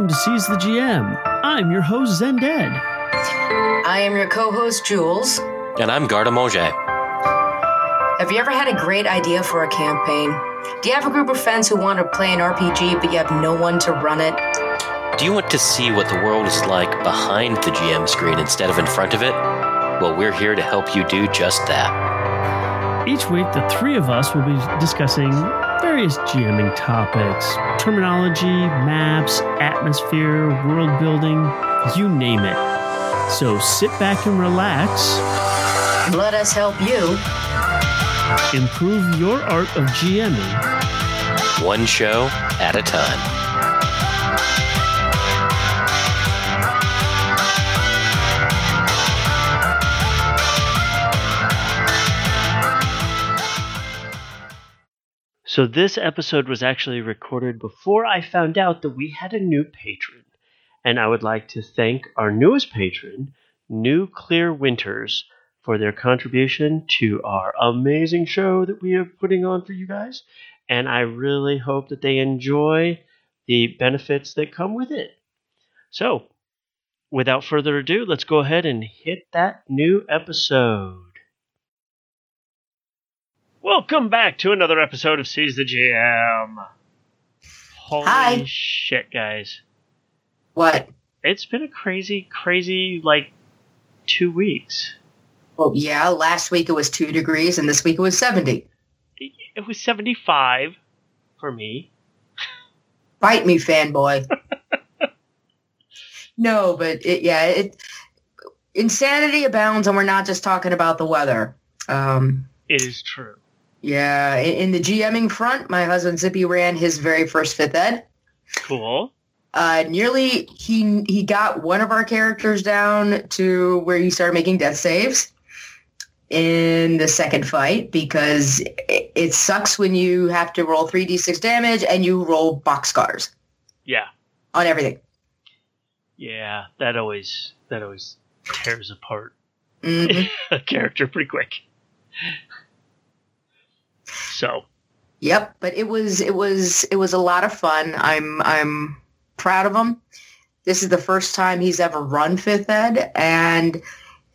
welcome to Seize the GM. I'm your host, Zendead. I am your co host, Joules. And I'm Guard-a-manger. Have you ever had a great idea for a campaign? Do you have a group of friends who want to play an RPG but you have no one to run it? Do you want to see what the world is like behind the GM screen instead of in front of it? Well, we're here to help you do just that. Each week, the three of us will be discussing various GMing topics terminology, maps, atmosphere, world building, you name it. So sit back and relax. Let us help you improve your art of GMing one show at a time. So, this episode was actually recorded before I found out that we had a new patron. And I would like to thank our newest patron, New Clear Winters, for their contribution to our amazing show that we are putting on for you guys. And I really hope that they enjoy the benefits that come with it. So, without further ado, let's go ahead and hit that new episode. Welcome back to another episode of Seize the GM. Holy Hi. shit, guys. What? It's been a crazy, crazy, like, two weeks. Well, yeah, last week it was two degrees and this week it was 70. It was 75 for me. Bite me, fanboy. no, but it, yeah, it insanity abounds and we're not just talking about the weather. Um, It is true. Yeah, in, in the GMing front, my husband Zippy ran his very first fifth ed. Cool. uh, nearly he he got one of our characters down to where he started making death saves in the second fight because it, it sucks when you have to roll 3d6 damage and you roll boxcars Yeah. on everything. Yeah, that always that always tears apart Mhm. a character pretty quick. So, Yep, but it was it was it was a lot of fun. I'm I'm proud of him. This is the first time he's ever run fifth ed, and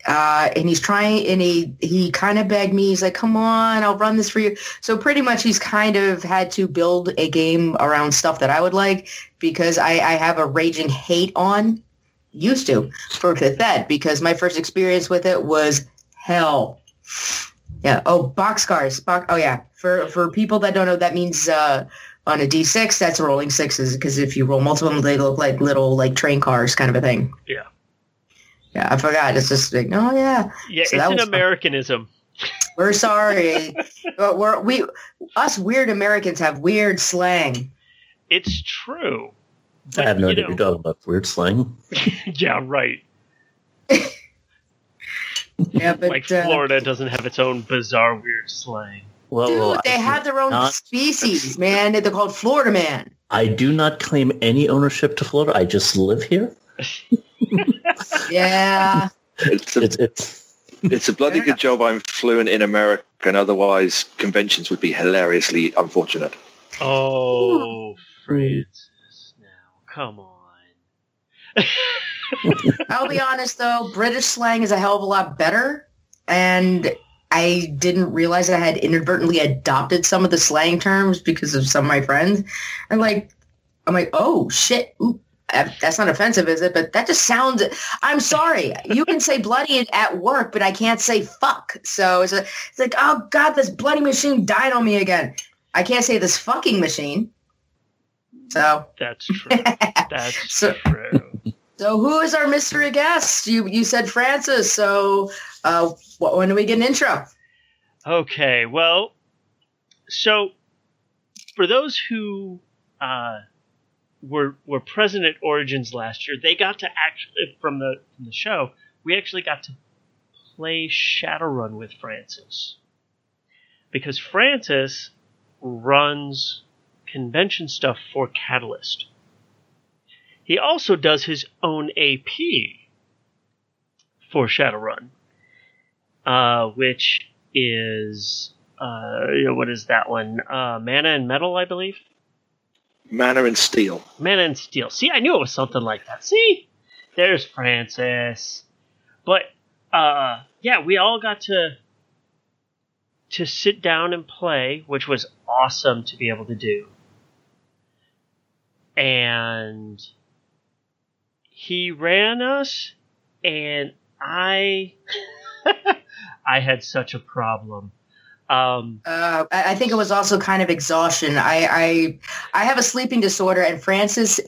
uh, and he's trying. And he he kind of begged me. He's like, "Come on, I'll run this for you." So pretty much, he's kind of had to build a game around stuff that I would like because I, I have a raging hate on used to for fifth ed because my first experience with it was hell. Yeah. Oh, boxcars. Box, oh, yeah. For for people that don't know, that means uh, on a d6, that's rolling sixes because if you roll multiple, they look like little like train cars, kind of a thing. Yeah. Yeah, I forgot. It's just like, oh yeah, yeah, So it's an was fun. Americanism. we're sorry, but we're we us weird Americans have weird slang. It's true. I have no idea what you're talking about. Weird slang. yeah, right. Yeah, but like uh, Florida doesn't have its own bizarre weird slang. Well, dude, well, they I, have their own not- species, man. They're called Florida man. I do not claim any ownership to Florida. I just live here. Yeah. It's a, It's it's it's a bloody good job I'm fluent in American. Otherwise, conventions would be hilariously unfortunate. Oh, Francis, now come on. I'll be honest though, British slang is a hell of a lot better, and I didn't realize I had inadvertently adopted some of the slang terms because of some of my friends. And like, I'm like, oh shit, Oop, uh, that's not offensive, is it? But that just sounds. I'm sorry. You can say bloody at work, but I can't say fuck. So it's, a, it's like, oh god, this bloody machine died on me again. I can't say this fucking machine. So, That's true. That's So- true. So who is our mystery guest? You you said Francis. So, uh, wh- when do we get an intro? Okay, well, so for those who uh, were were present at Origins last year, they got to actually from the from the show. We actually got to play Shadowrun with Francis because Francis runs convention stuff for Catalyst. He also does his own AP for Shadowrun, uh, which is uh, you know, what is that one? Uh, Mana and Metal, I believe. Mana and Steel. Mana and Steel. See, I knew it was something like that. See, there's Francis. But uh, yeah, we all got to to sit down and play, which was awesome to be able to do. And he ran us, and I I had such a problem. Um, Uh, I think it was also kind of exhaustion. I, I I have a sleeping disorder, and Francis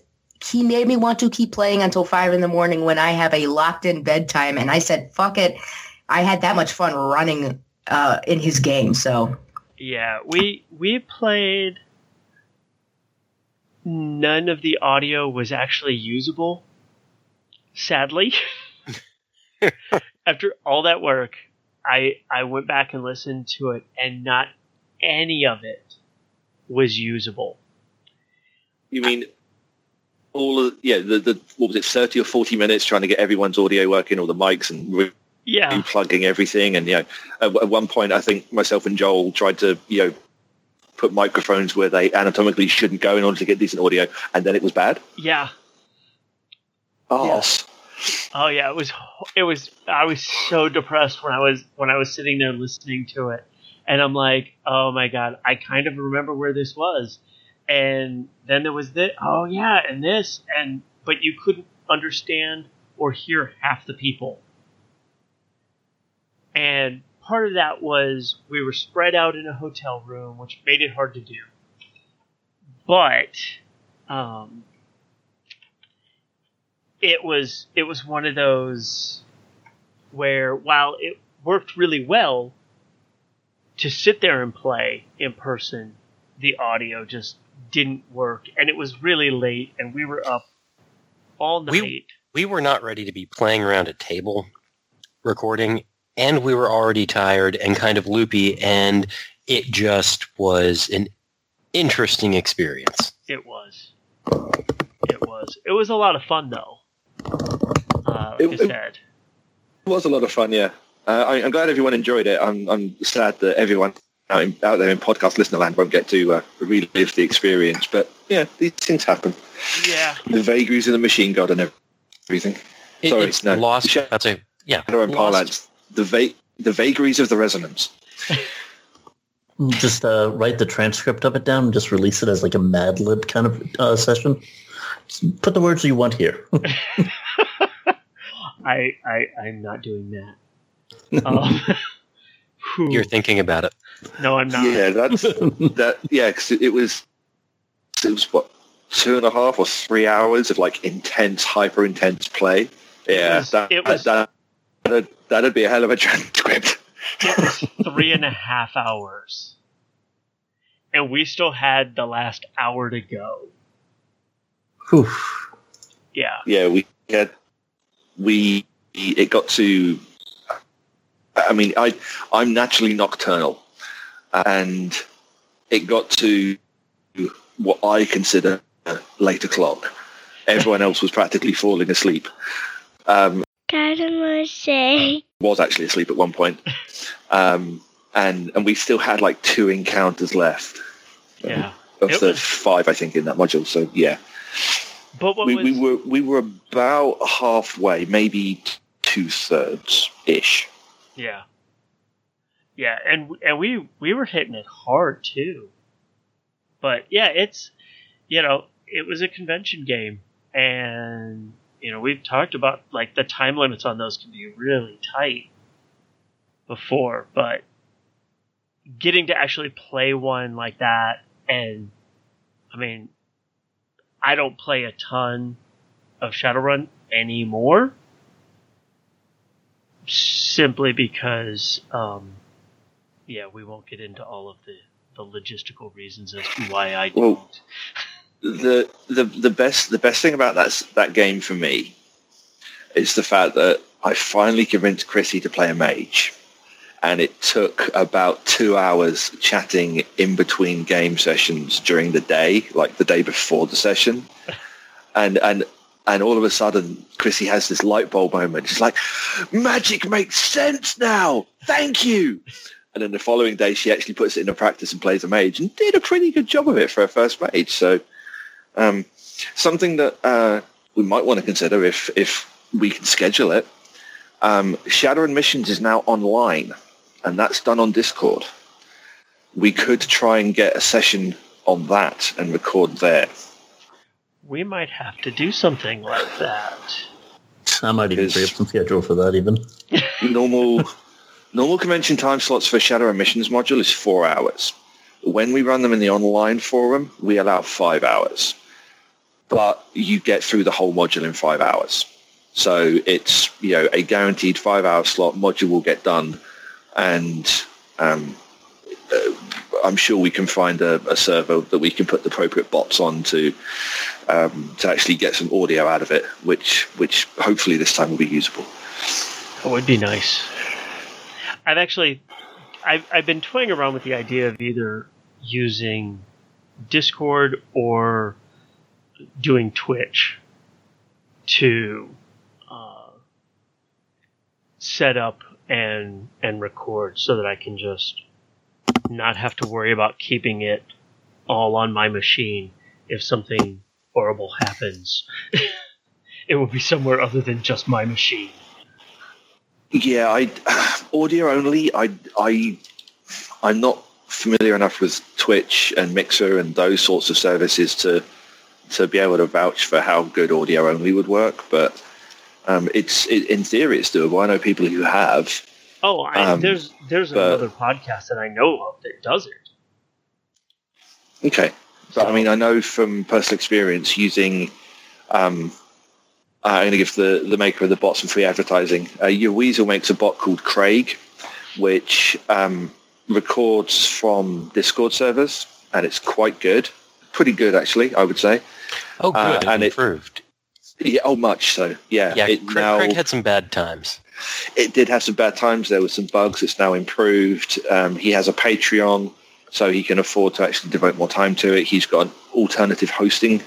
he made me want to keep playing until five in the morning when I have a locked in bedtime, and I said, "Fuck it." I had that much fun running uh, in his game, so Yeah, we we played. None of the audio was actually usable. Sadly, after all that work, I I went back and listened to it, and not any of it was usable. You mean all of yeah the, the what was it thirty or forty minutes trying to get everyone's audio working, all the mics and re- Yeah, plugging everything, and you know at, at one point I think myself and Joel tried to you know put microphones where they anatomically shouldn't go in order to get decent audio, and then it was bad. yeah. Oh, Yes. Oh yeah, it was it was I was so depressed when I was when I was sitting there listening to it. And I'm like, "Oh my god, I kind of remember where this was." And then there was this, oh yeah, and this and but you couldn't understand or hear half the people. And part of that was we were spread out in a hotel room, which made it hard to do. But um it was it was one of those where while it worked really well to sit there and play in person, the audio just didn't work, and it was really late, and we were up all night. We- we were not ready to be playing around a table recording and we were already tired and kind of loopy and it just was an interesting experience It was. It was. It was a lot of fun though. Uh, like It- I it- said. it was a lot of fun. Yeah, uh, I, I'm glad everyone enjoyed it. I'm I'm sad that everyone out, in, out there in podcast listener land won't get to uh, relive the experience, but yeah, these things happen. Yeah. The vagaries of the machine god and everything. It- Sorry, it's no. lost Shadow that's a yeah and lost- parlance. The va- the vagaries of the resonance. Just uh, write the transcript of it down and just release it as like a Mad Lib kind of uh, session. Just put the words you want here. I, I I'm not doing that. Um, whew. you're thinking about it no, I'm not. Yeah, that's that. Yeah, because it, it was it was what two and a half or three hours of like intense, hyper intense play. Yeah, was- that, it was- that that'd, that'd be a hell of a transcript. It was three and a half hours. And we still had the last hour to go. Whew. Yeah. yeah, we had we it got to. I mean, I I'm naturally nocturnal, and it got to what I consider late o'clock. Everyone else was practically falling asleep. Um, say. was actually asleep at one point, um, and and we still had like two encounters left Yeah. of It the was- five, I think, in that module. So yeah, But what we, was we were we were about halfway, maybe two thirds ish. Yeah. Yeah, and and we we were hitting it hard too. But yeah, it's you know, it was a convention game and you know, we've talked about like the time limits on those can be really tight before, but getting to actually play one like that and I mean I don't play a ton of Shadowrun anymore simply because um, yeah we won't get into all of the the logistical reasons as to why I don't. Well- the the the best the best thing about that that game for me is the fact that I finally convinced Chrissy to play a mage, and it took about two hours chatting in between game sessions during the day, like the day before the session, and and. And all of a sudden, Chrissy has this light bulb moment. She's like, magic makes sense now. Thank you. And then the following day, she actually puts it into practice and plays a mage and did a pretty good job of it for her first mage. So Um, something that uh, we might want to consider if if we can schedule it. Um, Shadowrun Missions is now online, and that's done on Discord. We could try and get a session on that and record there. We might have to do something like that. I might even create some schedule for that even. normal normal convention time slots for Shadowrun Missions module is four hours. When we run them in the online forum, we allow five hours. But you get through the whole module in five hours. So it's you know a guaranteed five hour slot module will get done, and um, uh, I'm sure we can find a, a server that we can put the appropriate bots on to um, to actually get some audio out of it, which which hopefully this time will be usable. That would be nice. I've actually, I've, I've been toying around with the idea of either using Discord or doing Twitch to uh, set up and and record so that I can just not have to worry about keeping it all on my machine if something horrible happens. it will be somewhere other than just my machine. Yeah, I audio only. I I I'm not familiar enough with Twitch and Mixer and those sorts of services to to be able to vouch for how good audio only would work. But um, it's it, in theory it's doable. I know people who have. Oh, I, Um, there's there's but- another podcast that I know of that does it. Okay, but I mean I know from personal experience using. Um, I'm going to give the, the maker of the bot some free advertising. Uh, Yahweasel makes a bot called Craig, which um, records from Discord servers, and it's quite good. Pretty good, actually, I would say. Oh, good. Uh, it and it- improved. Yeah, oh, much so. Yeah, yeah, it Craig, now Craig had some bad times. it did have some bad times. There were some bugs. It's now improved. Um, he has a Patreon, so he can afford to actually devote more time to it. He's got an alternative hosting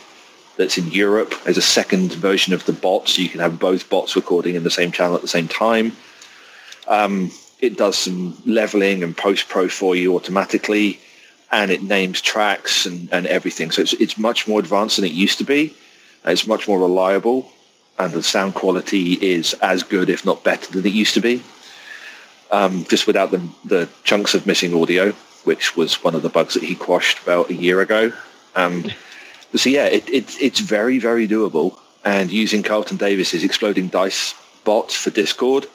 that's in Europe. There's a second version of the bot, so you can have both bots recording in the same channel at the same time. Um, it does some leveling and post-pro for you automatically, and it names tracks and, and everything. So it's, it's much more advanced than it used to be. It's much more reliable, and the sound quality is as good, if not better, than it used to be. Um, just without the, the chunks of missing audio, which was one of the bugs that he quashed about a year ago. Um, so yeah, it, it, it's very, very doable. And using Carlton Davis's Exploding Dice bot for Discord,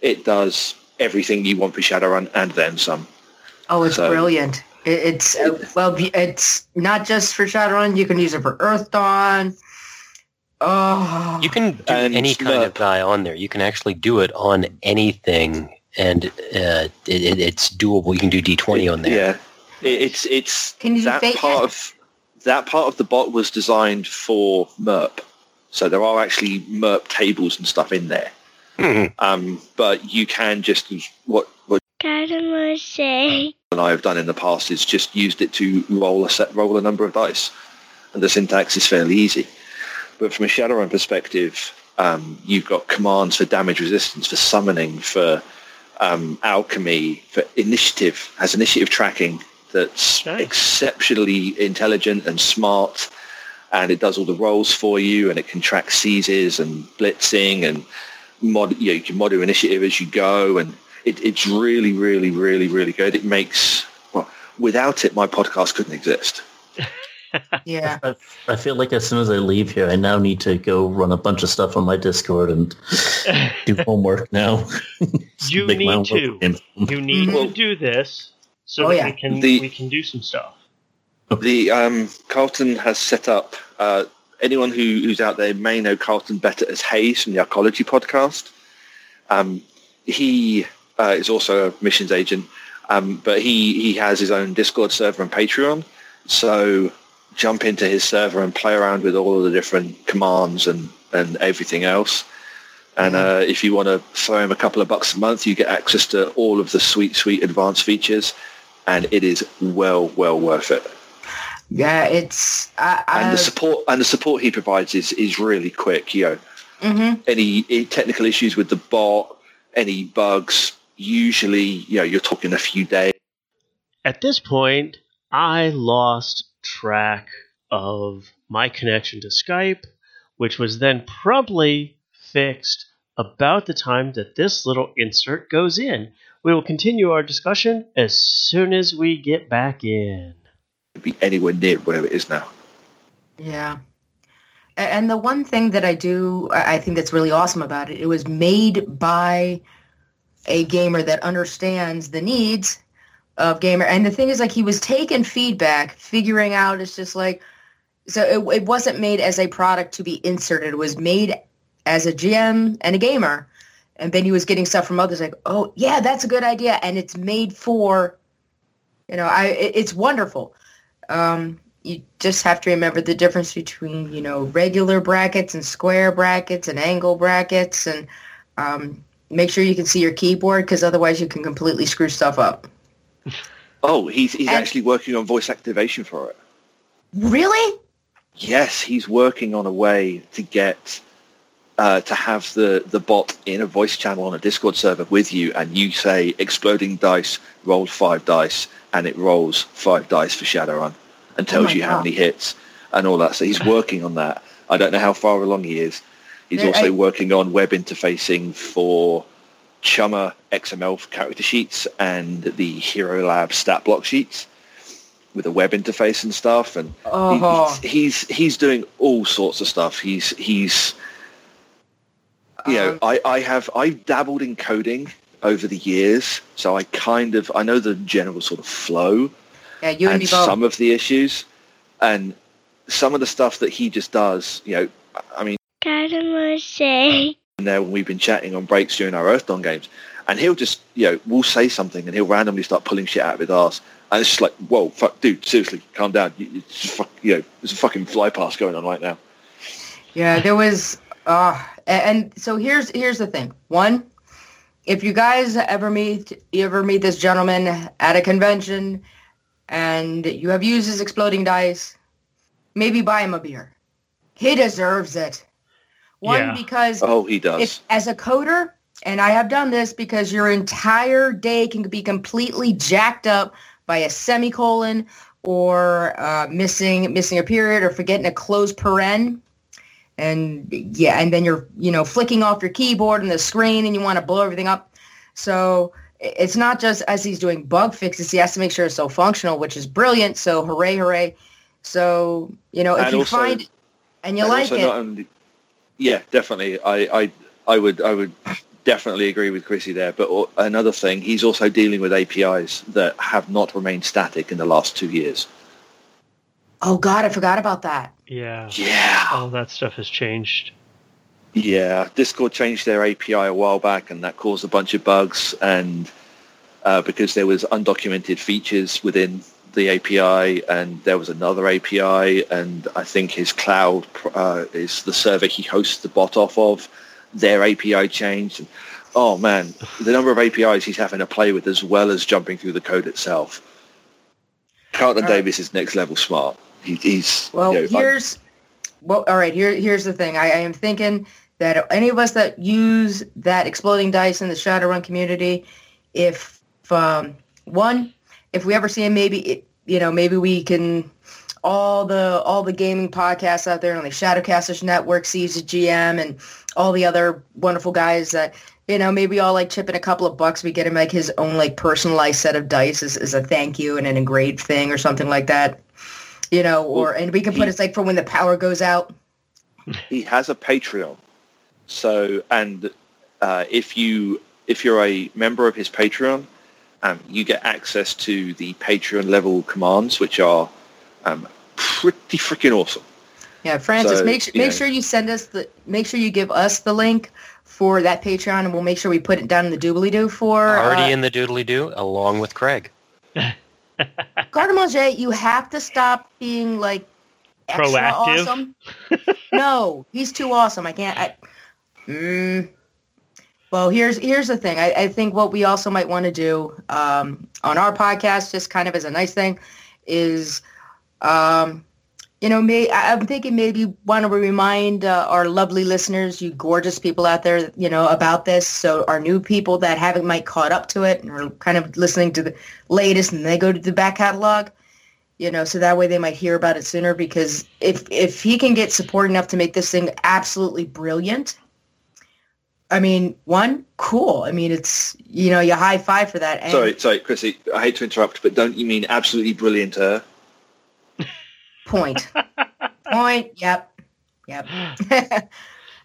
it does everything you want for Shadowrun and then some. Oh, it's So- brilliant. It, it's uh, well, it's not just for Shadowrun. You can use it for Earthdawn. Oh, You can do And any kind of Slurp. die on there. You can actually do it on anything, and uh, it, it, it's doable. You can do D20 on there. Yeah, it, it's it's Can you that part net? of that part of the bot was designed for MERP, so there are actually MERP tables and stuff in there. Mhm. Um, but you can just what what Dad I say, and I have done in the past is just used it to roll a set roll a number of dice, and the syntax is fairly easy. But from a Shadowrun perspective, um, you've got commands for damage resistance, for summoning, for um, alchemy, for initiative, has initiative tracking that's Nice. exceptionally intelligent and smart, and it does all the rolls for you, and it can track seizes and blitzing, and mod, you, know, you can mod your initiative as you go, and it, it's really, really, really, really good. It makes well, without it, my podcast couldn't exist. yeah. I, I feel like as soon as I leave here, I now need to go run a bunch of stuff on my Discord and do homework now. You Make my need to. you need Well- to do this so Oh, that yeah. we can The- we can do some stuff. The um, Carlton has set up. Uh, anyone who, who's out there may know Carlton better as Hayes from the Arcology podcast. Um, he uh, is also a missions agent, um, but he he has his own Discord server and Patreon. So jump into his server and play around with all of the different commands and and everything else. And uh, if you want to throw him a couple of bucks a month, you get access to all of the sweet, sweet advanced features, and it is well, well worth it. Yeah, it's I, And the support and the support he provides is is really quick. You know, mhm. any any technical issues with the bot, any bugs, usually you know you're talking a few days. At this point, I lost track of my connection to Skype, which was then promptly fixed about the time that this little insert goes in. We will continue our discussion as soon as we get back in. Be anywhere near whatever it is now. Yeah. And the one thing that I do, I I think that's really awesome about it, it was made by a gamer that understands the needs of gamer. And the thing is, like, he was taking feedback, figuring out, it's just like, so it, it wasn't made as a product to be inserted. It was made as a GM and a gamer. And then he was getting stuff from others like, oh, yeah, that's a good idea. And it's made for, you know, I it, it's wonderful. Um, you just have to remember the difference between, you know, regular brackets and square brackets and angle brackets. And um, make sure you can see your keyboard because otherwise you can completely screw stuff up. Oh, he's he's And- actually working on voice activation for it. Really? Yes, he's working on a way to get uh, to have the the bot in a voice channel on a Discord server with you, and you say exploding dice rolled five dice, and it rolls five dice for Shadowrun, and tells Oh you how many hits and all that. So he's working on that. I don't know how far along he is. He's also I- working on web interfacing for Chummer XML character sheets and the Hero Lab stat block sheets with a web interface and stuff. And he- Oh. he's he's doing all sorts of stuff. He's he's you know Um, I I have I've dabbled in coding over the years, so I kind of I know the general sort of flow Yeah, you and and me both. some of the issues, and some of the stuff that he just does. You know, I mean, Gotta must say. There when we've been chatting on breaks during our Earthdawn games, and he'll just you know we'll say something and he'll randomly start pulling shit out of his ass. And it's just like, whoa, fuck, dude, seriously, calm down. You, fuck, you know, there's a fucking fly pass going on right now. Yeah, there was uh and so here's here's the thing. One, if you guys ever meet you ever meet this gentleman at a convention and you have used his exploding dice, maybe buy him a beer. He deserves it. One Yeah. because Oh, he does. if as a coder, and I have done this because your entire day can be completely jacked up by a semicolon or uh, missing missing a period or forgetting a closed paren. And yeah, and then you're you know flicking off your keyboard and the screen, and you want to blow everything up. So it's not just as he's doing bug fixes; he has to make sure it's so functional, which is brilliant. So hooray, hooray! So you know if And you also- find and you And like also it, not only, yeah, definitely. I, I, I would, I would definitely agree with Chrissy there. But another thing, he's also dealing with APIs that have not remained static in the last two years. oh god, I forgot about that. Yeah. Yeah, All that stuff has changed. yeah. Discord changed their API a while back, and that caused a bunch of bugs. And uh, because there was undocumented features within the API, and there was another API, and I think his cloud uh, is the server he hosts the bot off of. Their API changed. And, oh man, the number of APIs he's having to play with, as well as jumping through the code itself. Carlton All right. Davis is next level smart. He, he's Well, you know, here's well. All right, here here's the thing. I, I am thinking that any of us that use that exploding dice in the Shadowrun community, if um, one, if we ever see him, maybe it, you know, maybe we can all the all the gaming podcasts out there on the Shadowcasters Network, Seize the GM, and all the other wonderful guys that you know maybe all like chip in a couple of bucks. We get him like his own like personalized set of dice as, as a thank you and an engraved thing or something like that. You know, or and we can put it like for when the power goes out. he has a Patreon. So, and uh, if you if you're a member of his Patreon, um, you get access to the Patreon level commands, which are um, pretty freaking awesome. Yeah, Francis, So, make sure you make know. sure you send us the make sure you give us the link for that Patreon, and we'll make sure we put it down in the doobly doo for Already uh, in the doodly doo, along with Craig. Guard-a-manger, you have to stop being like extra Proactive? awesome. no, he's too awesome. I can't. I, mm, well, here's here's the thing. I, I think what we also might want to do um, on our podcast, just kind of as a nice thing, is um, you know, may, I'm thinking maybe want to remind uh, our lovely listeners, you gorgeous people out there, you know, about this. So our new people that haven't might caught up to it and are kind of listening to the latest and they go to the back catalog. you know, so that way they might hear about it sooner. Because if if he can get support enough to make this thing absolutely brilliant, I mean, one cool. I mean, it's you know, you high five for that. And Sorry, sorry, Chrissy. I hate to interrupt, but don't you mean absolutely brilliant? Uh, Point. Point. Yep. Yep.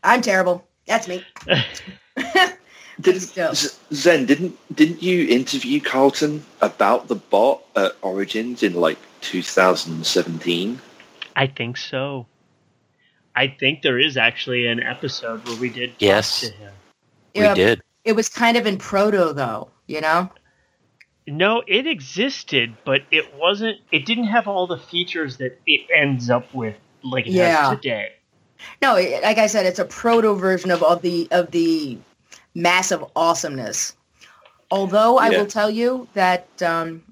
I'm terrible. That's me. didn't Zen? Didn't didn't you interview Carlton about the bot at Origins in like 2017? I think so. I think there is actually an episode where we did talk Yes. to him. We Yeah, did. It was kind of in proto though, you know? No, it existed, but it wasn't. It didn't have all the features that it ends up with, like it Yeah. has today. No, like I said, it's a proto version of, of the of the massive awesomeness. Although I Yeah. will tell you that um,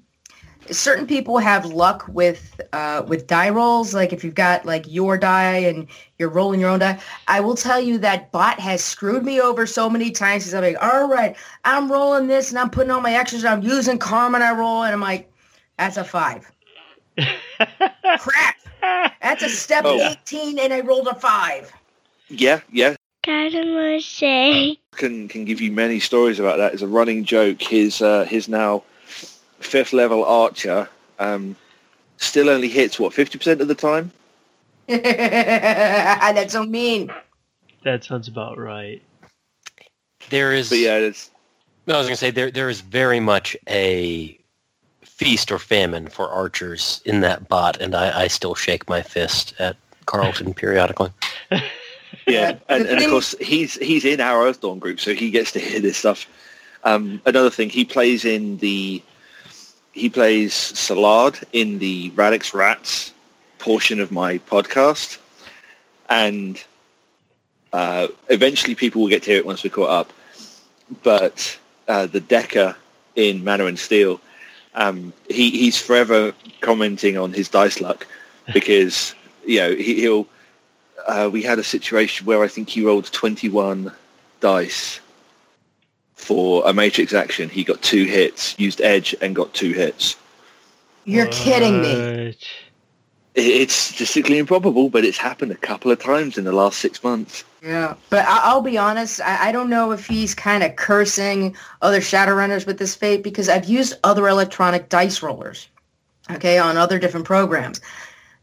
certain people have luck with uh, with die rolls. Like if you've got like your die and you're rolling your own die, I will tell you that bot has screwed me over so many times. Because I'm like, all right, I'm rolling this and I'm putting all my extras. I'm using karma and I roll, and I'm like, that's a five. Crap. That's a step Oh. 18 and I rolled a five. Yeah, yeah. Gotta. Can can give you many stories about that. It's a running joke. His uh, his now fifth level archer um, still only hits what 50% of the time. That's so mean. that sounds about right. There is. But yeah, it's No, I was going to say there there is very much a feast or famine for archers in that bot, and I, I still shake my fist at Carlton periodically. yeah, Yeah, and, and of course he's he's in our Earthdawn group, so he gets to hear this stuff. Um, another thing, he plays in the he plays Salard in the Radix Rats portion of my podcast, and uh, eventually people will get to hear it once we're caught up. But uh, the Decker in Mana and Steel, um, he he's forever commenting on his dice luck because you know he, he'll uh, we had a situation where I think he rolled 21 dice for a matrix action. He got two hits, used edge, and got two hits. You're kidding me. It's statistically improbable, but it's happened a couple of times in the last six months. Yeah, but I- I'll be honest. I, I don't know if he's kind of cursing other Shadowrunners with this fate because I've used other electronic dice rollers, okay, on other different programs,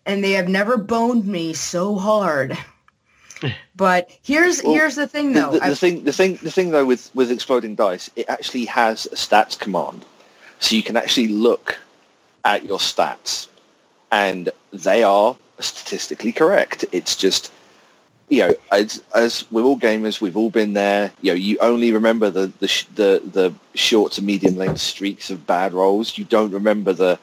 and they have never boned me so hard. But here's Well, here's the thing, though. the, the thing, the thing, the thing though with with exploding dice, it actually has a stats command, so you can actually look at your stats, and they are statistically correct. It's just, you know, as as with all gamers, we've all been there. You know, you only remember the the sh- the, the short to medium length streaks of bad rolls. You don't remember the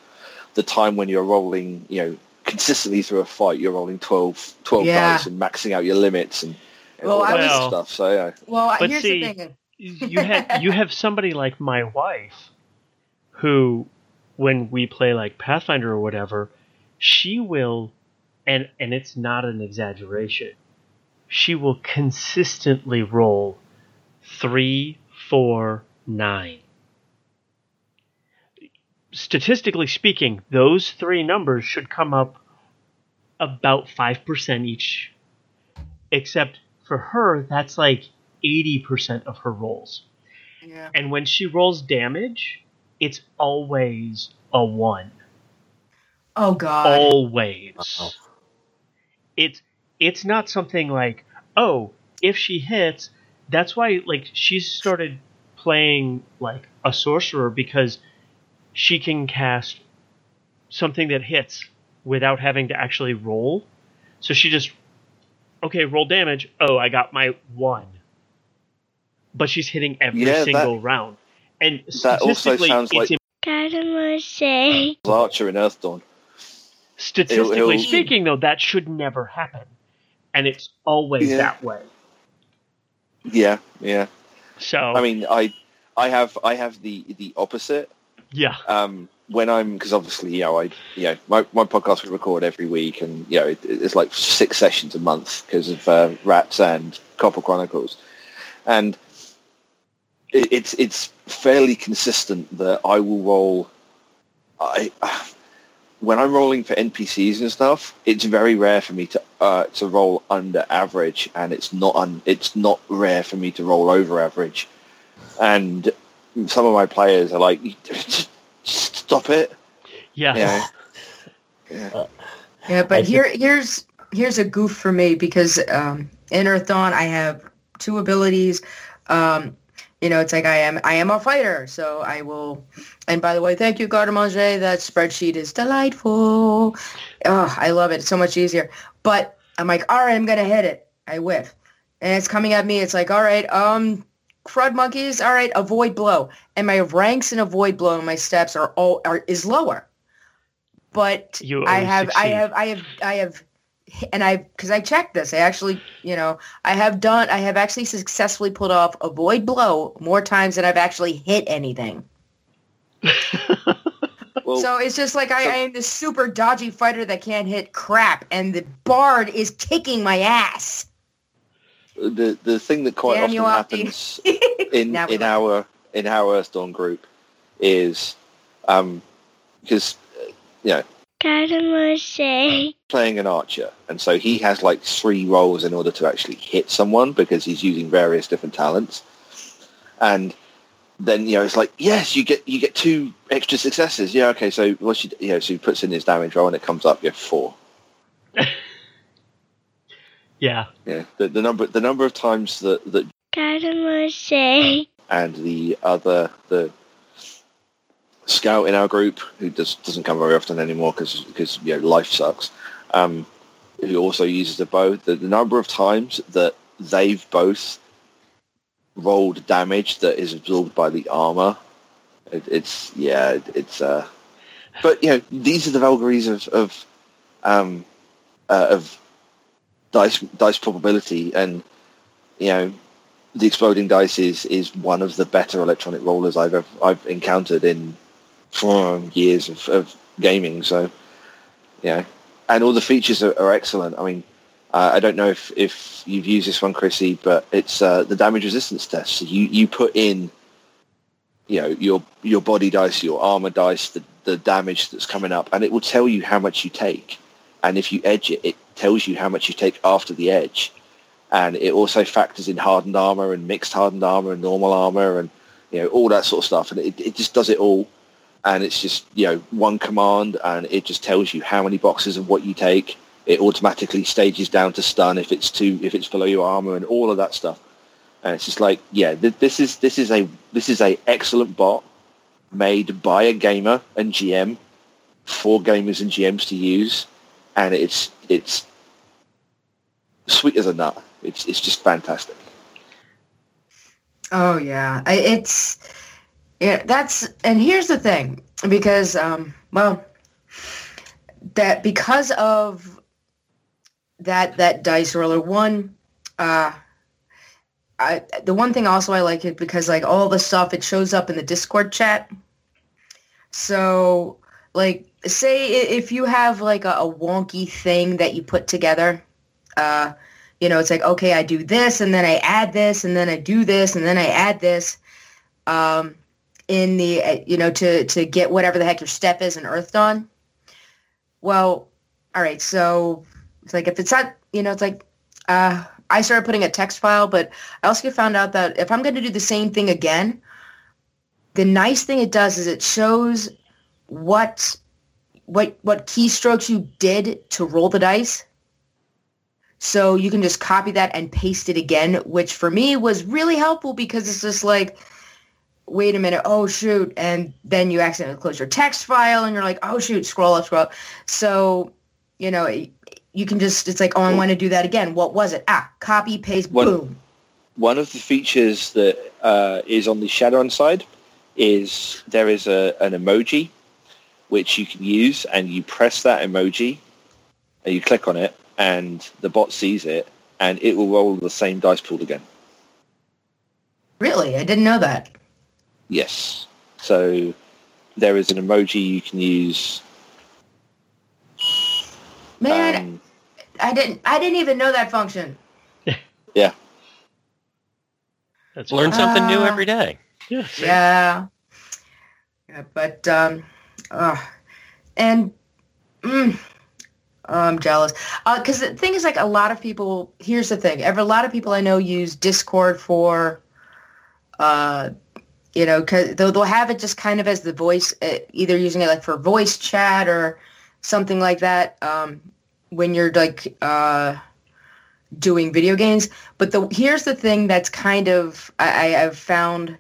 the time when you're rolling, you know, consistently through a fight. You're rolling 12, 12 Yeah. dice and maxing out your limits and, and Well, all I that was- stuff. So yeah. well, But here's see- the thing. you have you have somebody like my wife who when we play like Pathfinder or whatever, she will and and it's not an exaggeration. She will consistently roll three, four, nine. Statistically speaking, those three numbers should come up about five percent each. Except for her, that's like 80% of her rolls. Yeah. And when she rolls damage, it's always a 1. Oh God. Always. Wow. It's it's not something like, "Oh, if she hits, that's why like she's started playing like a sorcerer because she can cast something that hits without having to actually roll. So she just okay, roll damage. Oh, I got my 1. But she's hitting every Yeah, that- single round. And That also statistically, sounds like- it's Gotta say. Archer in Earthdawn. Statistically It'll- it'll- speaking, though, that should never happen, and it's always Yeah. that way. Yeah, yeah. So, I mean, I, I have, I have the the opposite. Yeah, Um, when I'm, because obviously, you know, I, you know, my, my podcast we record every week, and you know, it, it's like six sessions a month because of uh, Rats and Copper Chronicles, and it, it's it's fairly consistent that I will roll. I when I'm rolling for NPCs and stuff, it's very rare for me to uh, to roll under average, and it's not un- it's not rare for me to roll over average. And some of my players are like, just, just stop it. Yeah. Yeah. yeah. Yeah, I but here here's here's a goof for me because um, in Earthdawn I have two abilities. Um, you know, it's like I am I am a fighter, so I will. And by the way, thank you, Guard-a-manger. That spreadsheet is delightful. Oh, I love it. It's so much easier. But I'm like, all right, I'm gonna hit it. I whiff, and it's coming at me. It's like, all right, um, crud monkeys. All right, avoid blow. And my ranks in avoid blow and my steps are all are is lower. But You I always have, I have, I have, I have, and I, because I checked this, I actually, you know, I have done, I have actually successfully pulled off avoid blow more times than I've actually hit anything. Well, so it's just like I, I am this super dodgy fighter that can't hit crap, and the bard is kicking my ass. The the thing that quite Damn often happens in in like- our in our Earthdawn group is um because uh, you know playing an archer. And so he has like three rolls in order to actually hit someone because he's using various different talents. And then you know it's like yes you get you get two extra successes. Yeah okay so what's you you know so he puts in his damage roll and it comes up you have four yeah. yeah the, the number the number of times that that Cadamache. and the other the scout in our group who does doesn't come very often anymore because because you know life sucks um who also uses a bow the, the number of times that they've both rolled damage that is absorbed by the armor it, it's yeah it, it's uh but you know these are the vagaries of of um uh, of dice dice probability and you know the exploding dice is is one of the better electronic rollers I've ever, I've encountered in years of, of gaming. So, yeah, and all the features are, are excellent. I mean, uh, I don't know if, if you've used this one, Chrissy, but it's uh, the damage resistance test. So you you put in, you know, your your body dice, your armor dice, the the damage that's coming up, and it will tell you how much you take. And if you edge it, it tells you how much you take after the edge. And it also factors in hardened armor and mixed hardened armor and normal armor and you know all that sort of stuff. And it, it just does it all. And it's just you know one command and it just tells you how many boxes of what you take. It automatically stages down to stun if it's too if it's below your armor and all of that stuff. And it's just like yeah th- this is this is a this is a excellent bot made by a gamer and gm for gamers and gms to use. And it's it's sweet as a nut it's it's just fantastic Oh yeah, it's yeah. That's and here's the thing because um well that because of that that dice roller one uh I the one thing also I like it because like all the stuff it shows up in the Discord chat. So like say if you have like a, a wonky thing that you put together uh you know, it's like, okay, I do this and then I add this and then I do this and then I add this um, in the, uh, you know, to, to get whatever the heck your step is in Earthdawn. Well, all right. So it's like, if it's not, you know, it's like, uh, I started putting a text file, but I also found out that if I'm going to do the same thing again, the nice thing it does is it shows what, what, what keystrokes you did to roll the dice. So you can just copy that and paste it again, which for me was really helpful because it's just like, wait a minute, oh shoot, and then you accidentally close your text file and you're like, oh shoot, scroll up, scroll up. So, you know, you can just, it's like, oh, I want to do that again. What was it? Ah, copy, paste, One- boom. one of the features that uh, is on the Shadowrun side is there is a, an emoji which you can use and you press that emoji and you click on it and the bot sees it and it will roll the same dice pool again. Really? I didn't know that. Yes. So there is an emoji you can use. Man, um, I didn't, I didn't even know that function. yeah. That's Learn something new Ah. every day. Yeah. Yeah. yeah but um uh, and Mm, I'm jealous. Because the thing is, like, a lot of people. Here's the thing. Ever, a lot of people I know use Discord for, uh, you know, because they'll, they'll have it just kind of as the voice, uh, either using it like for voice chat or something like that. Um, when you're like uh, doing video games. But the here's the thing that's kind of I, I've found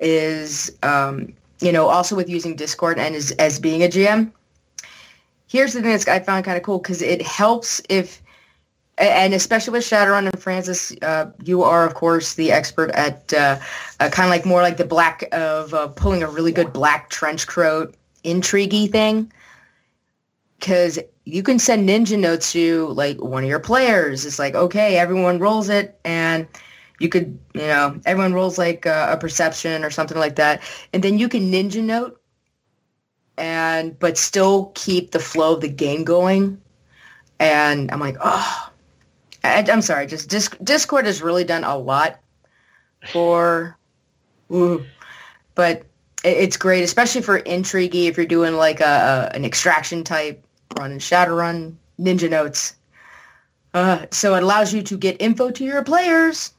is um, you know also with using Discord and as as being a GM. Here's the thing that I found kind of cool because it helps if and especially with Shadowrun and Francis, uh, you are of course the expert at uh, uh, kind of like more like the black of uh, pulling a really good black trench coat intriguey thing. Because you can send ninja notes to like one of your players. It's like okay, everyone rolls it, and you could you know everyone rolls like a, a perception or something like that, and then you can ninja note, and but still keep the flow of the game going. And I'm like, oh, I, am sorry, just Disc, Discord has really done a lot for, ooh, but it, it's great, especially for intrigue if you're doing like a, a an extraction type run in Shadowrun, Ninja Notes. Uh, so it allows you to get info to your players.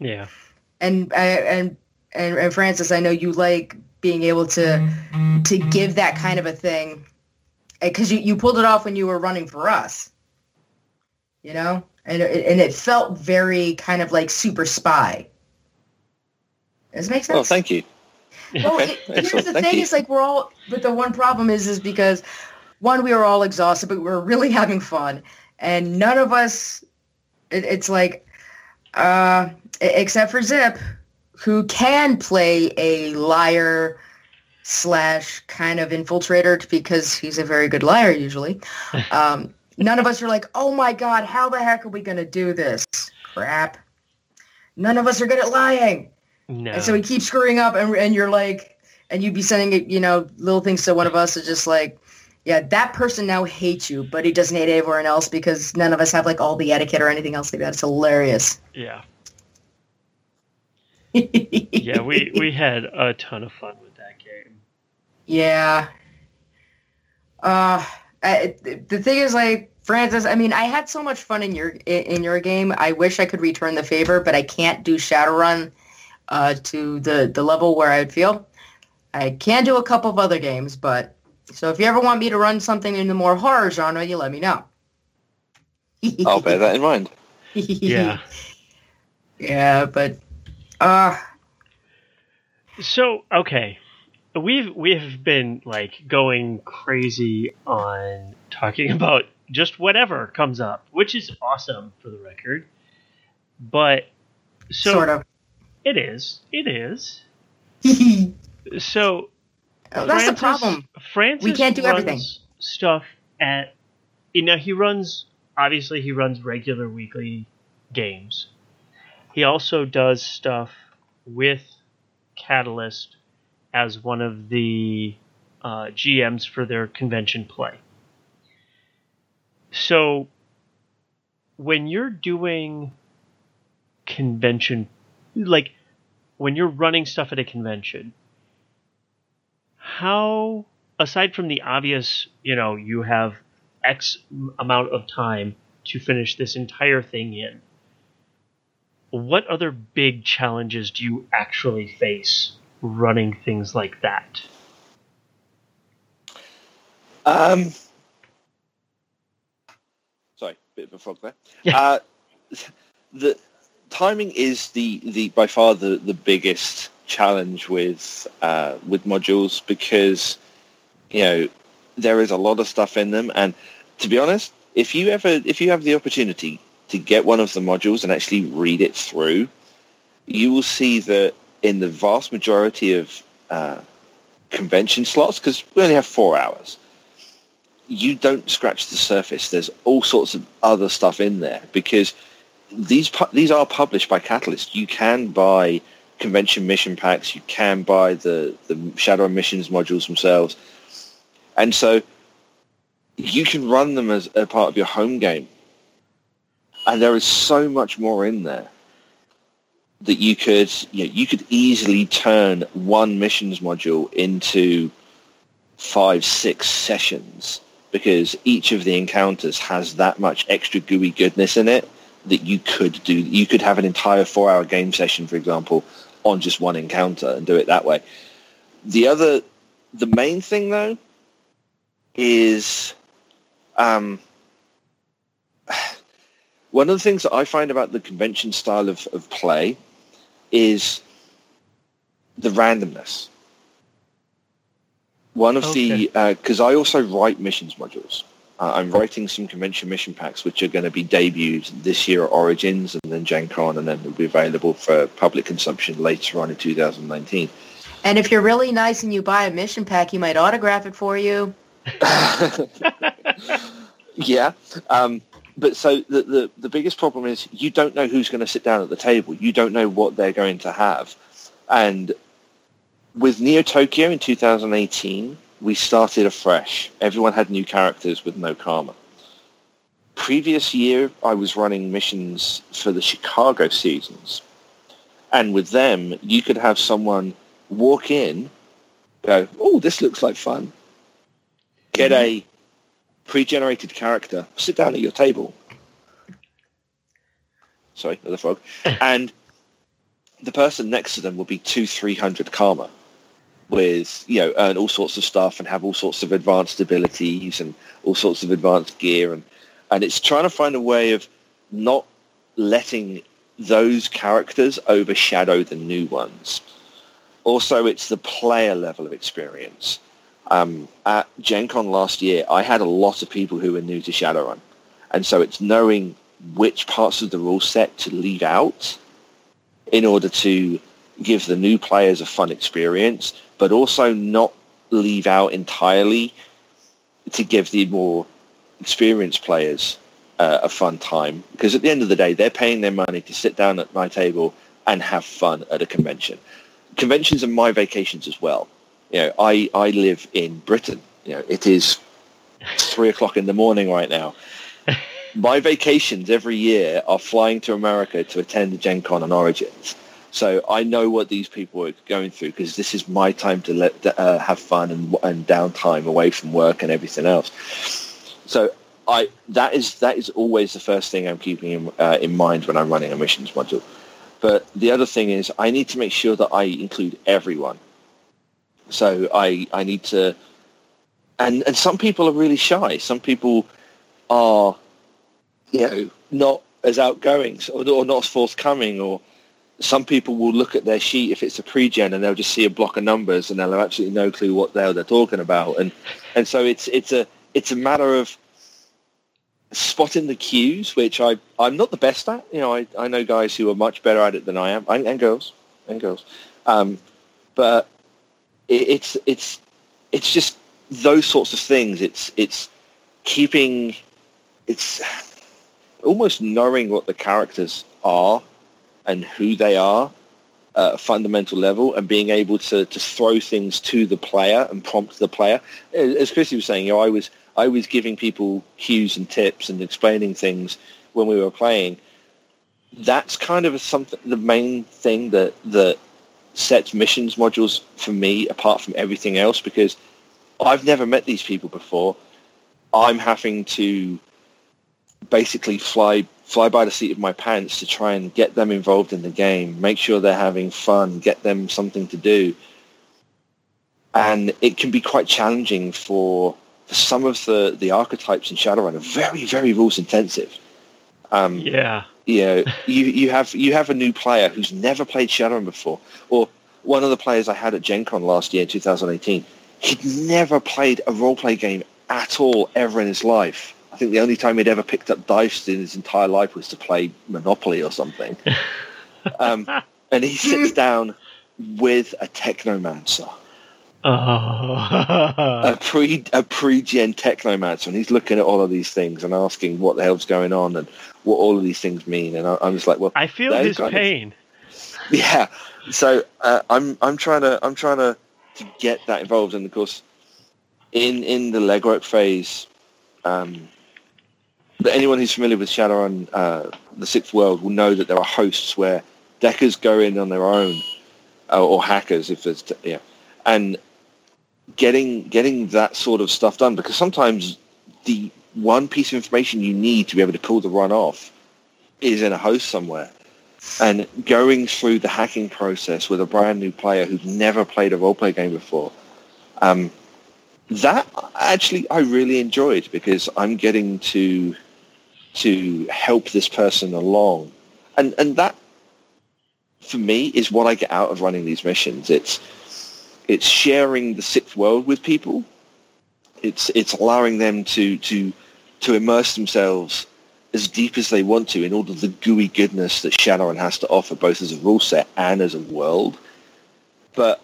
Yeah. And and and, and Francis, I know you like being able to to give that kind of a thing because you, you pulled it off when you were running for us you know, and it, and it felt very kind of like super spy. Does it make sense? Well, thank you. Well, Okay, it, here's the Thank thing: you. is like we're all, but the one problem is, is because one, we were all exhausted, but we were really having fun, and none of us. It, it's like, uh, except for Zip, who can play a liar slash kind of infiltrator because he's a very good liar usually. Um, none of us are like, oh my god, how the heck are we going to do this? Crap. None of us are good at lying. No. And so he keeps screwing up, and, and you're like, and you'd be sending, it, you know, little things to one of us, is just like, yeah, that person now hates you, but he doesn't hate everyone else because none of us have like all the etiquette or anything else like that. It's hilarious. yeah. Yeah, we, we had a ton of fun with that game. Yeah. Uh, I, the thing is, like Francis, I mean, I had so much fun in your in your game. I wish I could return the favor, but I can't do Shadowrun uh, to the the level where I'd feel. I can do a couple of other games, but so if you ever want me to run something in the more horror genre, you let me know. I'll bear that in mind. Yeah. yeah, but uh So okay, we've we've been like going crazy on talking about just whatever comes up, which is awesome for the record. But so sort of. it is, it is. So Oh, that's the problem. Francis We can't do runs everything. Stuff at you know he runs obviously he runs regular weekly games. He also does stuff with Catalyst as one of the uh, GMs for their convention play. So when you're doing convention like when you're running stuff at a convention how aside from the obvious you know you have X amount of time to finish this entire thing in what other big challenges do you actually face running things like that Um, sorry, bit of a frog there. Yeah. Uh, the timing is the, the by far the, the biggest challenge with uh, with modules because you know there is a lot of stuff in them, and to be honest, if you ever if you have the opportunity to get one of the modules and actually read it through, you will see that in the vast majority of uh, convention slots, because we only have four hours, you don't scratch the surface. There's all sorts of other stuff in there because these pu- these are published by Catalyst. You can buy convention mission packs. You can buy the the Shadow missions modules themselves, and so you can run them as a part of your home game. And there is so much more in there that you could you, know, you could easily turn one missions module into five, six sessions because each of the encounters has that much extra gooey goodness in it that you could do. You could have an entire four-hour game session, for example, on just one encounter and do it that way. The other, the main thing though, is um, one of the things that I find about the convention style of, of play is the randomness. One of Okay. the because I also write missions modules. Uh, I'm writing some convention mission packs which are going to be debuted this year at Origins and then Gen Con and then will be available for public consumption later on in 2019. And if you're really nice and you buy a mission pack, you might autograph it for you. yeah. Um, but so the, the, the biggest problem is you don't know who's going to sit down at the table. You don't know what they're going to have. And with Neo Tokyo in 2018, we started afresh. Everyone had new characters with no karma. Previous year, I was running missions for the Chicago seasons. And with them, you could have someone walk in, go, oh, this looks like fun. Get mm-hmm. a pre-generated character, sit down at your table. Sorry, another frog. and the person next to them will be two, three hundred karma with, you know, earn all sorts of stuff and have all sorts of advanced abilities and all sorts of advanced gear. And, and it's trying to find a way of not letting those characters overshadow the new ones. Also, it's the player level of experience. Um, at Gen Con last year, I had a lot of people who were new to Shadowrun. And so it's knowing which parts of the rule set to leave out in order to give the new players a fun experience, but also not leave out entirely to give the more experienced players uh, a fun time. Because at the end of the day, they're paying their money to sit down at my table and have fun at a convention. Conventions are my vacations as well. You know, I, I live in Britain. You know, it is three o'clock in the morning right now. My vacations every year are flying to America to attend the Gen Con and Origins. So I know what these people are going through because this is my time to let uh, have fun and, and downtime away from work and everything else. So I that is that is always the first thing I'm keeping in, uh, in mind when I'm running a missions module. But the other thing is I need to make sure that I include everyone. So I I need to, and and some people are really shy. Some people are, you know, not as outgoing or, or not as forthcoming or some people will look at their sheet if it's a pre-gen and they'll just see a block of numbers and they'll have absolutely no clue what the hell they're talking about. And and so it's it's a it's a matter of spotting the cues, which I I'm not the best at. You know, I, I know guys who are much better at it than I am, and, and girls and girls. Um, but it, it's it's it's just those sorts of things. It's it's keeping it's almost knowing what the characters are and who they are at a fundamental level and being able to, to throw things to the player and prompt the player. As Chrissy was saying, you know, I was I was giving people cues and tips and explaining things when we were playing. That's kind of something the main thing that that sets missions modules for me apart from everything else because I've never met these people before. I'm having to basically fly fly by the seat of my pants to try and get them involved in the game, make sure they're having fun, get them something to do. And it can be quite challenging for, for some of the, the archetypes in Shadowrun are very, very rules intensive. Um, Yeah. You know, you, you have you have a new player who's never played Shadowrun before, or one of the players I had at Gen Con last year, in 2018, he'd never played a role-play game at all ever in his life. I think the only time he'd ever picked up dice in his entire life was to play Monopoly or something. um, and he sits down with a technomancer, Oh. a pre a pre-gen technomancer, and he's looking at all of these things and asking what the hell's going on and what all of these things mean. And I, I'm just like, well, I feel his kind of- pain. yeah. So uh, I'm I'm trying to I'm trying to, to get that involved, and of course, in in the legwork phase, um, but anyone who's familiar with Shadowrun, uh, the Sixth World, will know that there are hosts where deckers go in on their own, uh, or hackers if there's t- yeah, and getting getting that sort of stuff done because sometimes the one piece of information you need to be able to pull the run off is in a host somewhere. And going through the hacking process with a brand new player who's never played a roleplay game before, um, that actually I really enjoyed because I'm getting to to help this person along, and and that for me is what I get out of running these missions. It's it's sharing the sixth world with people. It's it's allowing them to to to immerse themselves as deep as they want to in all of the gooey goodness that Shadowrun has to offer, both as a rule set and as a world. But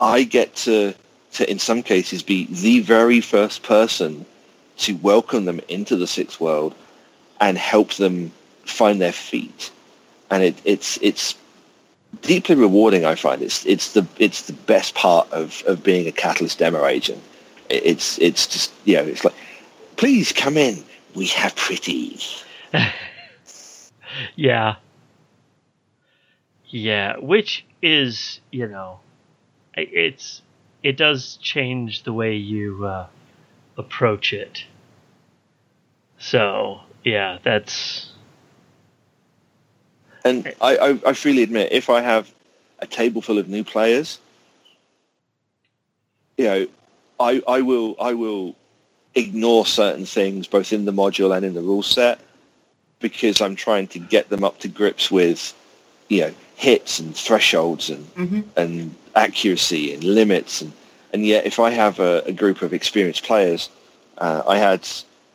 I get to to in some cases be the very first person to welcome them into the sixth world and help them find their feet. And it, it's it's deeply rewarding. I find it's it's the it's the best part of, of being a Catalyst demo agent. It's it's just you know it's like please come in. We have pretties. yeah. Yeah, which is, you know, it's it does change the way you uh, approach it. So, yeah, that's And I, I, I freely admit, if I have a table full of new players, you know, I, I will I will ignore certain things both in the module and in the rule set because I'm trying to get them up to grips with, you know, hits and thresholds and hmm and accuracy and limits. And and yet if I have a, a group of experienced players, uh, I had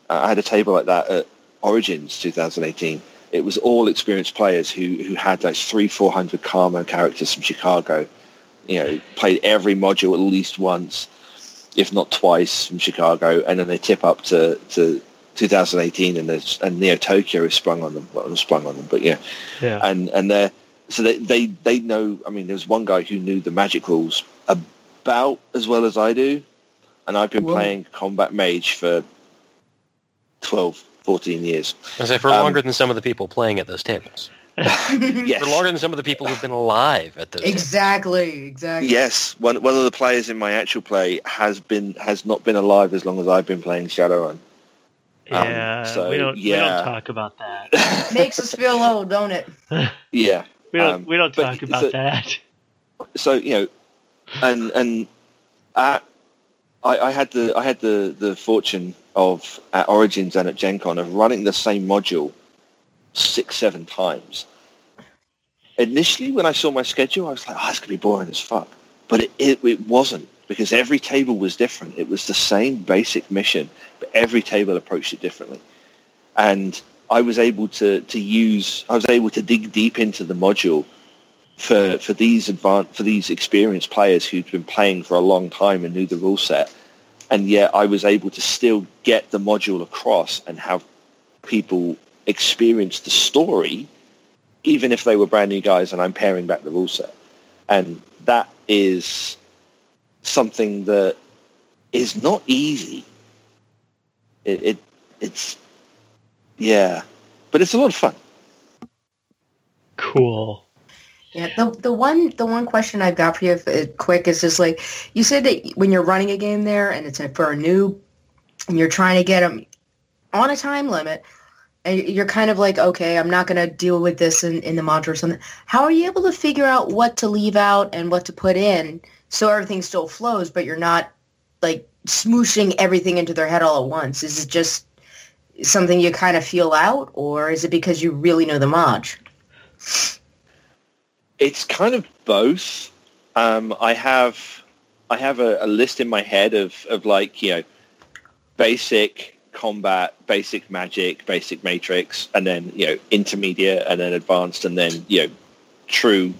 I had a table like that at Origins 2018. It was all experienced players who who had those three four hundred Karma characters from Chicago, you know, played every module at least once, if not twice from Chicago, and then they tip up to to 2018 and there's and Neo Tokyo is sprung on them, well, sprung on them, but yeah, yeah. and and they're so they, they they know. I mean, there was one guy who knew the magic rules about as well as I do, and I've been Whoa. playing combat mage for 12, 14 years. I say for Um, longer than some of the people playing at those tables. Yes, For longer than some of the people who've been alive at those tables. exactly, exactly. yes. One one of the players in my actual play has been has not been alive as long as I've been playing Shadowrun. Um, yeah, so, we don't we don't talk about that. Makes us feel old, don't it? Yeah. We don't Um, we don't talk about so- that. so you know, and and at, I, I had the I had the the fortune of at Origins and at Gen Con of running the same module six seven times. Initially, when I saw my schedule, I was like, "Oh, it's gonna be boring as fuck," but it, it it wasn't because every table was different. It was the same basic mission, but every table approached it differently, and I was able to to use I was able to dig deep into the module for for these advanced for these experienced players who'd been playing for a long time and knew the rule set, and yet I was able to still get the module across and have people experience the story, even if they were brand new guys and I'm pairing back the rule set, and that is something that is not easy. It, it it's yeah, but it's a lot of fun. Cool. Yeah, the the one the one question I've got for you, uh, quick, is just like you said that when you're running a game there and it's a, for a new, and you're trying to get them on a time limit, and you're kind of like, okay, I'm not going to deal with this in, in the module or something. How are you able to figure out what to leave out and what to put in so everything still flows, but you're not like smooshing everything into their head all at once? Is it just something you kind of feel out, or is it because you really know the mod? It's kind of both. Um, I have I have a, a list in my head of, of like you know basic combat, basic magic, basic matrix, and then you know intermediate, and then advanced, and then you know true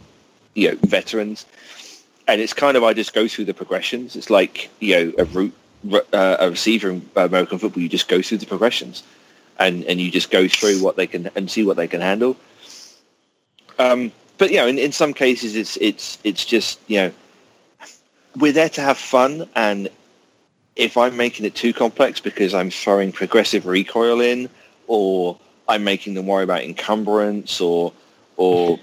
you know veterans. And it's kind of I just go through the progressions. It's like you know a route uh, a receiver in American football. You just go through the progressions, and and you just go through what they can and see what they can handle. Um, but you know, in, in some cases, it's it's it's just you know, we're there to have fun, and if I'm making it too complex because I'm throwing progressive recoil in, or I'm making them worry about encumbrance, or or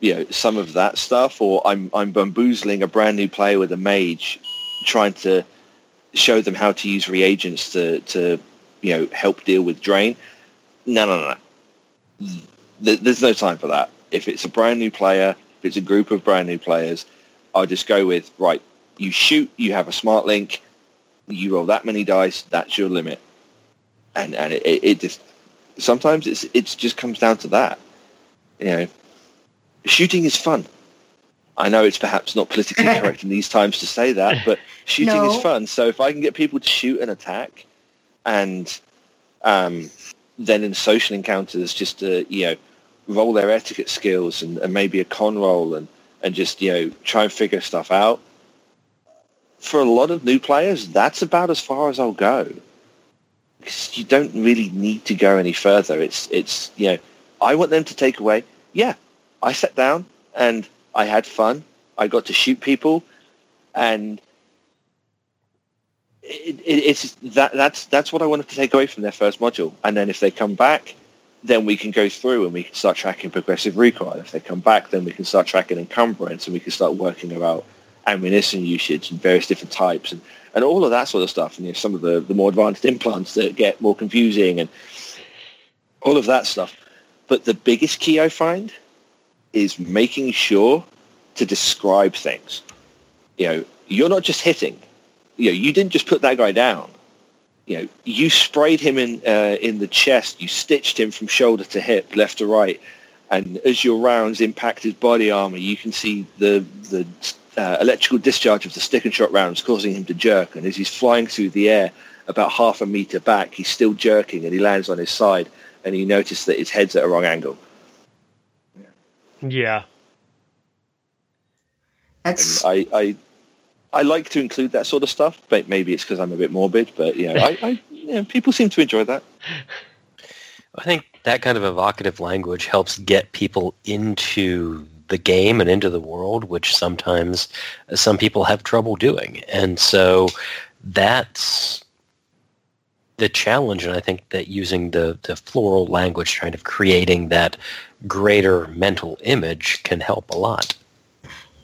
you know some of that stuff, or I'm I'm bamboozling a brand new player with a mage trying to show them how to use reagents to, to you know, help deal with drain. No, no, no. There's no time for that. If it's a brand new player, if it's a group of brand new players, I'll just go with, right, you shoot, you have a smart link, you roll that many dice, that's your limit. And, and it, it just, sometimes it's, it just comes down to that. You know, shooting is fun. I know it's perhaps not politically correct in these times to say that, but shooting No. is fun. So if I can get people to shoot and attack, and um, then in social encounters, just to you know roll their etiquette skills and, and maybe a con roll and and just you know try and figure stuff out. For a lot of new players, that's about as far as I'll go. Because you don't really need to go any further. It's it's you know I want them to take away. Yeah, I sat down and I had fun. I got to shoot people, and it, it, it's that that's that's what I wanted to take away from their first module. And then if they come back, then we can go through and we can start tracking progressive recoil. If they come back, then we can start tracking encumbrance and we can start working about ammunition usage and various different types and, and all of that sort of stuff. And you know, some of the, the more advanced implants that get more confusing and all of that stuff. But the biggest key I find is making sure to describe things. You know, you're not just hitting. You know, you didn't just put that guy down. You know, you sprayed him in uh, in the chest. You stitched him from shoulder to hip, left to right, and as your rounds impact his body armor, you can see the the uh, electrical discharge of the stick and shock rounds causing him to jerk. And as he's flying through the air, about half a meter back, he's still jerking, and he lands on his side, and you notice that his head's at a wrong angle. Yeah. That's I, I I like to include that sort of stuff, but maybe it's because I'm a bit morbid. But you know, I, I you know, people seem to enjoy that. I think that kind of evocative language helps get people into the game and into the world, which sometimes some people have trouble doing. And so that's the challenge. And I think that using the, the floral language, kind of creating that greater mental image can help a lot.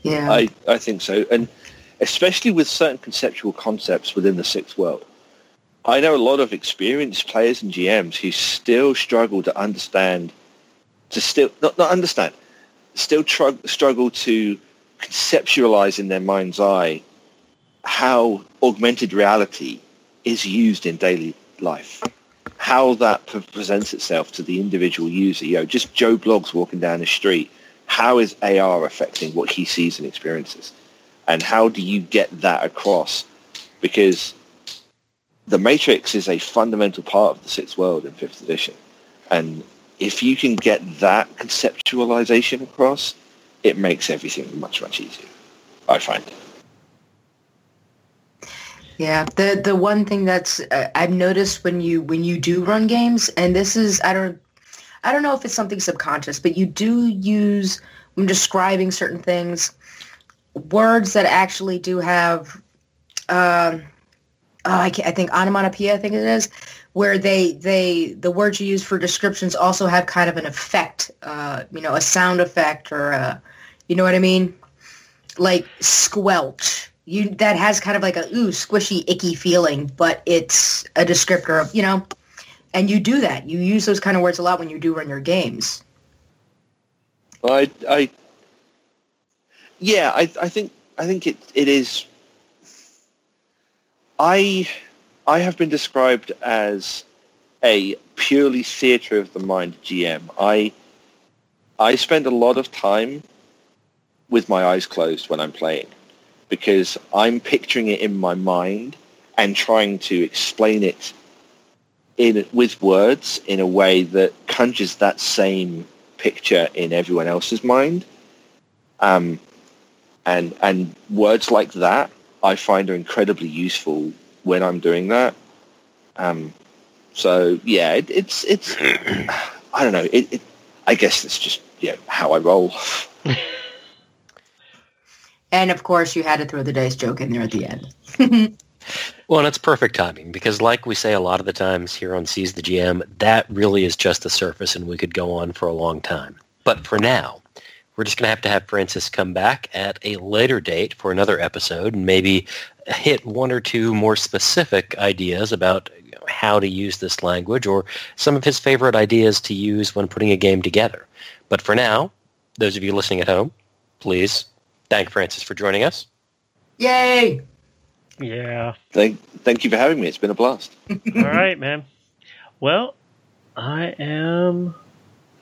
yeah. I, I think so, and especially with certain conceptual concepts within the sixth world. I know a lot of experienced players and GMs who still struggle to understand, to still not not understand, still tr- struggle to conceptualize in their mind's eye how augmented reality is used in daily life, how that pre- presents itself to the individual user. You know, just Joe Bloggs walking down the street. How is AR affecting what he sees and experiences? And how do you get that across? Because the Matrix is a fundamental part of the sixth world in fifth edition. And if you can get that conceptualization across, it makes everything much, much easier. I find. Yeah, the the one thing that's uh, I've noticed when you when you do run games, and this is I don't I don't know if it's something subconscious, but you do use when describing certain things words that actually do have um oh, I, I think onomatopoeia I think it is where they they the words you use for descriptions also have kind of an effect uh you know a sound effect or a you know what I mean? Like squelch. You that has kind of like a ooh squishy icky feeling but it's a descriptor of you know and you do that. You use those kind of words a lot when you do run your games. I, I, yeah, I, I think, I think it, it is. I, I have been described as a purely theatre of the mind GM. I, I spend a lot of time with my eyes closed when I'm playing because I'm picturing it in my mind and trying to explain it in with words in a way that conjures that same picture in everyone else's mind. Um, and and words like that I find are incredibly useful when I'm doing that. Um, so yeah, it, it's it's I don't know. It, it I guess it's just you know, how I roll. and of course you had to throw the dice joke in there at the end Well, and it's perfect timing because, like we say a lot of the times here on Seize the GM, that really is just the surface and we could go on for a long time. But for now, we're just going to have to have Francis come back at a later date for another episode and maybe hit one or two more specific ideas about how to use this language or some of his favorite ideas to use when putting a game together. But for now, those of you listening at home, please thank Francis for joining us. Yay! Yeah. Thank, thank you for having me. It's been a blast. All right, man. Well, I am.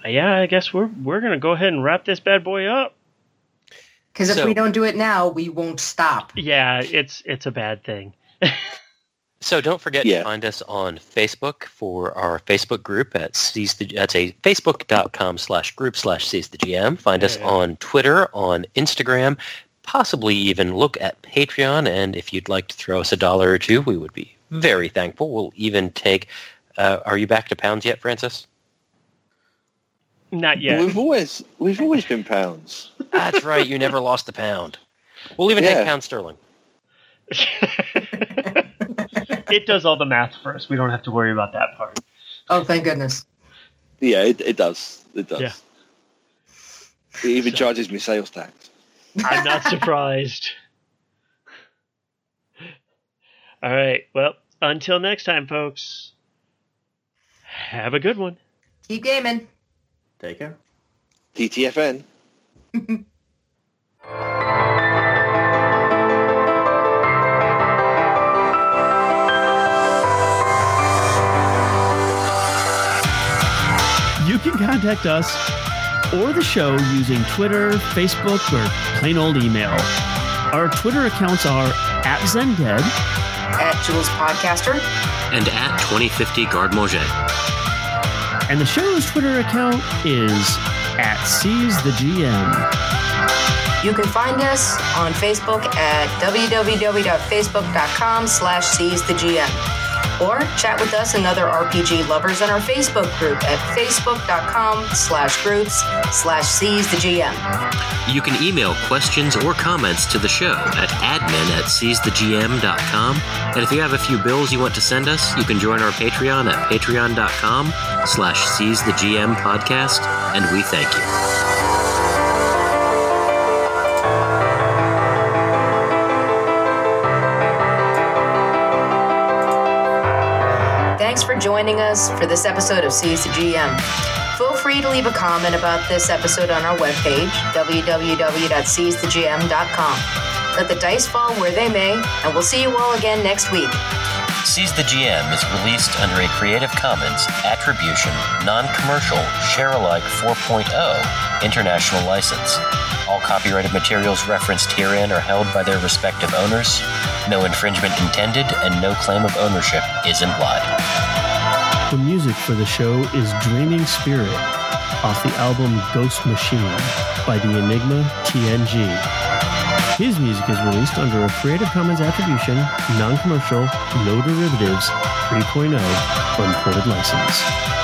Yeah, I guess we're we're gonna go ahead and wrap this bad boy up. Because if So- we don't do it now, we won't stop. Yeah, it's it's a bad thing. So don't forget Yeah. to find us on Facebook for our Facebook group at Seize the that's a facebook.com slash group slash Seize the GM. Find us Yeah. on Twitter, on Instagram, possibly even look at Patreon. And if you'd like to throw us a dollar or two, we would be very thankful. We'll even take. Uh, are you back to pounds yet, Francis? Not yet. We've always we've always been pounds. That's right. You never lost a pound. We'll even Yeah. take pound sterling. it does all the math for us. We don't have to worry about that part. Oh, thank goodness. Yeah, it, it does. It does. Yeah. It even So- charges me sales tax. I'm not surprised. All right. Well, until next time, folks. Have a good one. Keep gaming. Take care. TTFN. You can contact us or the show using Twitter, Facebook, or plain old email. Our Twitter accounts are at Zendead, At Joules Podcaster. And at 2050 Guard-a-manger. And the show's Twitter account is at Seize the GM. You can find us on Facebook at www.facebook.com slash seize the GM. Or chat with us and other RPG lovers in our Facebook group at facebook.com slash groups slash seize the GM. You can email questions or comments to the show at admin at seizethegm.com. And if you have a few bills you want to send us, you can join our Patreon at patreon.com slash seizethegm podcast, and we thank you. Thanks for joining us for this episode of Seize the GM. Feel free to leave a comment about this episode on our webpage, www.seizethegm.com. Let the dice fall where they may, and we'll see you all again next week. Seize the GM is released under a Creative Commons Attribution, Non-Commercial, Share-alike 4.0 international license. All copyrighted materials referenced herein are held by their respective owners. No infringement intended and no claim of ownership is implied. The music for the show is Dreaming Spirit off the album Ghost Machine by the Enigma TNG. His music is released under a Creative Commons Attribution, Non Commercial, No Derivatives 3.0 Unported license.